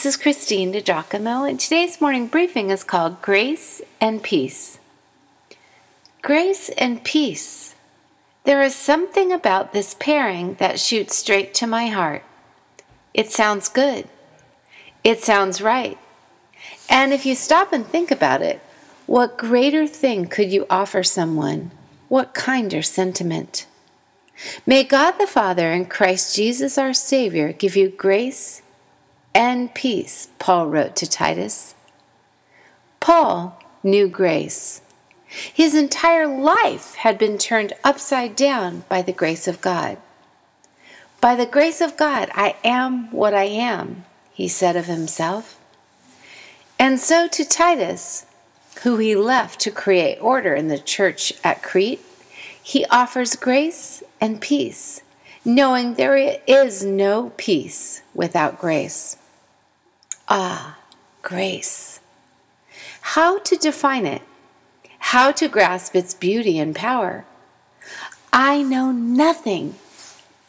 This is Christine DiGiacomo, and today's morning briefing is called Grace and Peace. Grace and peace. There is something about this pairing that shoots straight to my heart. It sounds good. It sounds right. And if you stop and think about it, what greater thing could you offer someone? What kinder sentiment? May God the Father and Christ Jesus our Savior give you grace and peace, Paul wrote to Titus. Paul knew grace. His entire life had been turned upside down by the grace of God. By the grace of God, I am what I am, he said of himself. And so to Titus, who he left to create order in the church at Crete, he offers grace and peace, knowing there is no peace without grace. Ah, grace. How to define it? How to grasp its beauty and power? I know nothing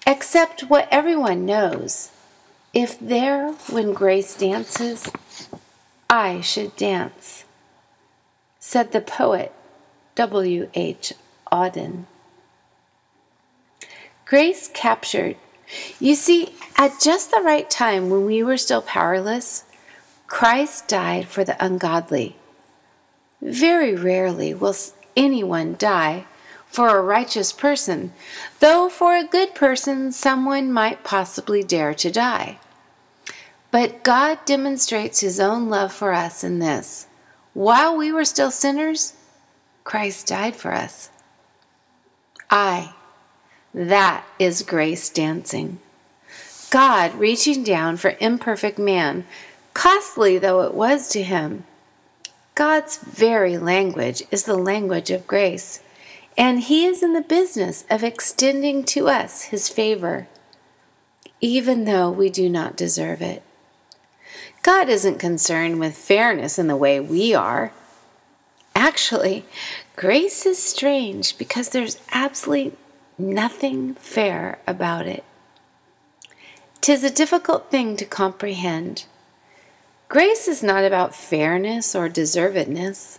except what everyone knows. If there, when grace dances, I should dance, said the poet W. H. Auden. Grace captured. You see, at just the right time when we were still powerless, Christ died for the ungodly. Very rarely will anyone die for a righteous person, though for a good person someone might possibly dare to die. But God demonstrates his own love for us in this while we were still sinners, Christ died for us. I, that is grace dancing. God reaching down for imperfect man, costly though it was to him. God's very language is the language of grace and He is in the business of extending to us His favor, even though we do not deserve it. God isn't concerned with fairness in the way we are. Actually, grace is strange because there's absolutely nothing fair about it. Tis a difficult thing to comprehend. Grace is not about fairness or deservedness.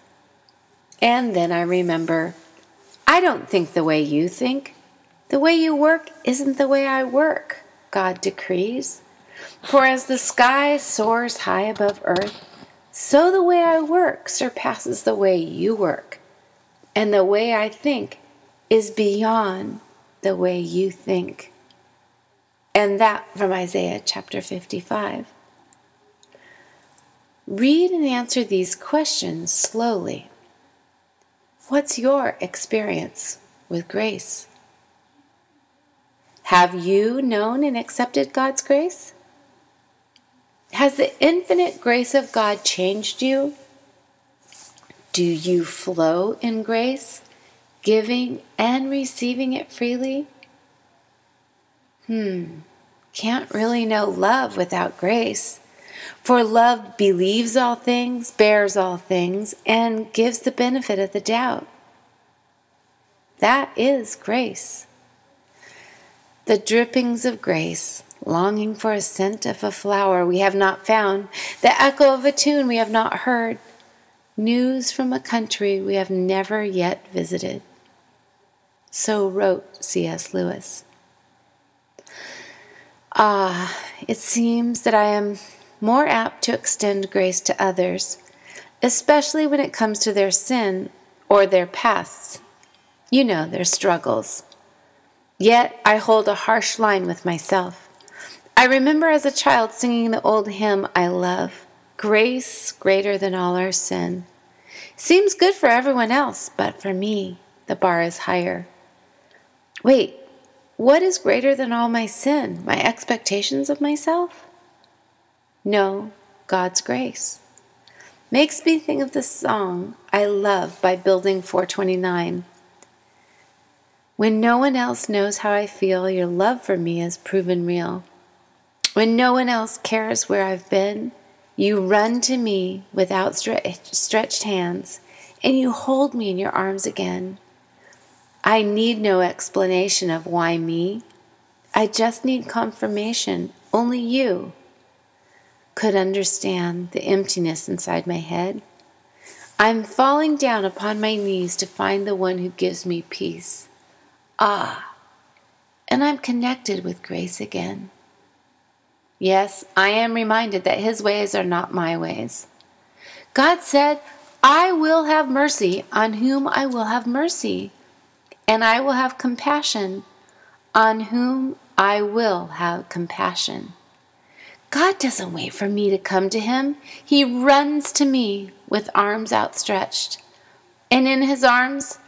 And then I remember I don't think the way you think. The way you work isn't the way I work, God decrees. For as the sky soars high above earth, so the way I work surpasses the way you work, and the way I think is beyond the way you think. And that from Isaiah chapter 55. Read and answer these questions slowly. What's your experience with grace? Have you known and accepted God's grace? Has the infinite grace of God changed you? Do you flow in grace, giving and receiving it freely? Hmm, can't really know love without grace. For love believes all things, bears all things, and gives the benefit of the doubt. That is grace. The drippings of grace, longing for a scent of a flower we have not found, the echo of a tune we have not heard, news from a country we have never yet visited. So wrote C.S. Lewis. Ah, it seems that I am more apt to extend grace to others, especially when it comes to their sin or their pasts. You know, their struggles. Yet I hold a harsh line with myself. I remember as a child singing the old hymn I love Grace greater than all our sin. Seems good for everyone else, but for me, the bar is higher. Wait, what is greater than all my sin? My expectations of myself? No, God's grace. Makes me think of the song I love by Building 429. When no one else knows how I feel, your love for me is proven real. When no one else cares where I've been, you run to me with outstretched hands and you hold me in your arms again. I need no explanation of why me. I just need confirmation. Only you. Could understand the emptiness inside my head. I'm falling down upon my knees to find the one who gives me peace. Ah, and I'm connected with grace again. Yes, I am reminded that his ways are not my ways. God said, I will have mercy on whom I will have mercy, and I will have compassion on whom I will have compassion. God doesn't wait for me to come to him. He runs to me with arms outstretched. And in his arms,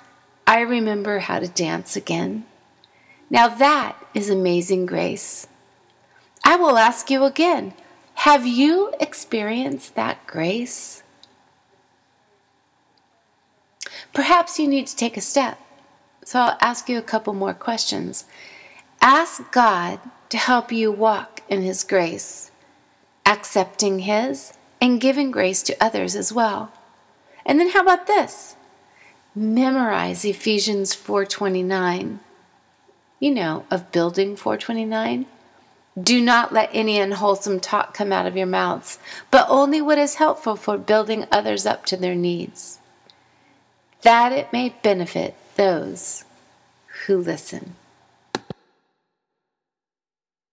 I remember how to dance again. Now that is amazing grace. I will ask you again have you experienced that grace? Perhaps you need to take a step. So I'll ask you a couple more questions. Ask God to help you walk in His grace, accepting His and giving grace to others as well. And then how about this? Memorize Ephesians 4:29. You know, of building 429. Do not let any unwholesome talk come out of your mouths, but only what is helpful for building others up to their needs that it may benefit those who listen.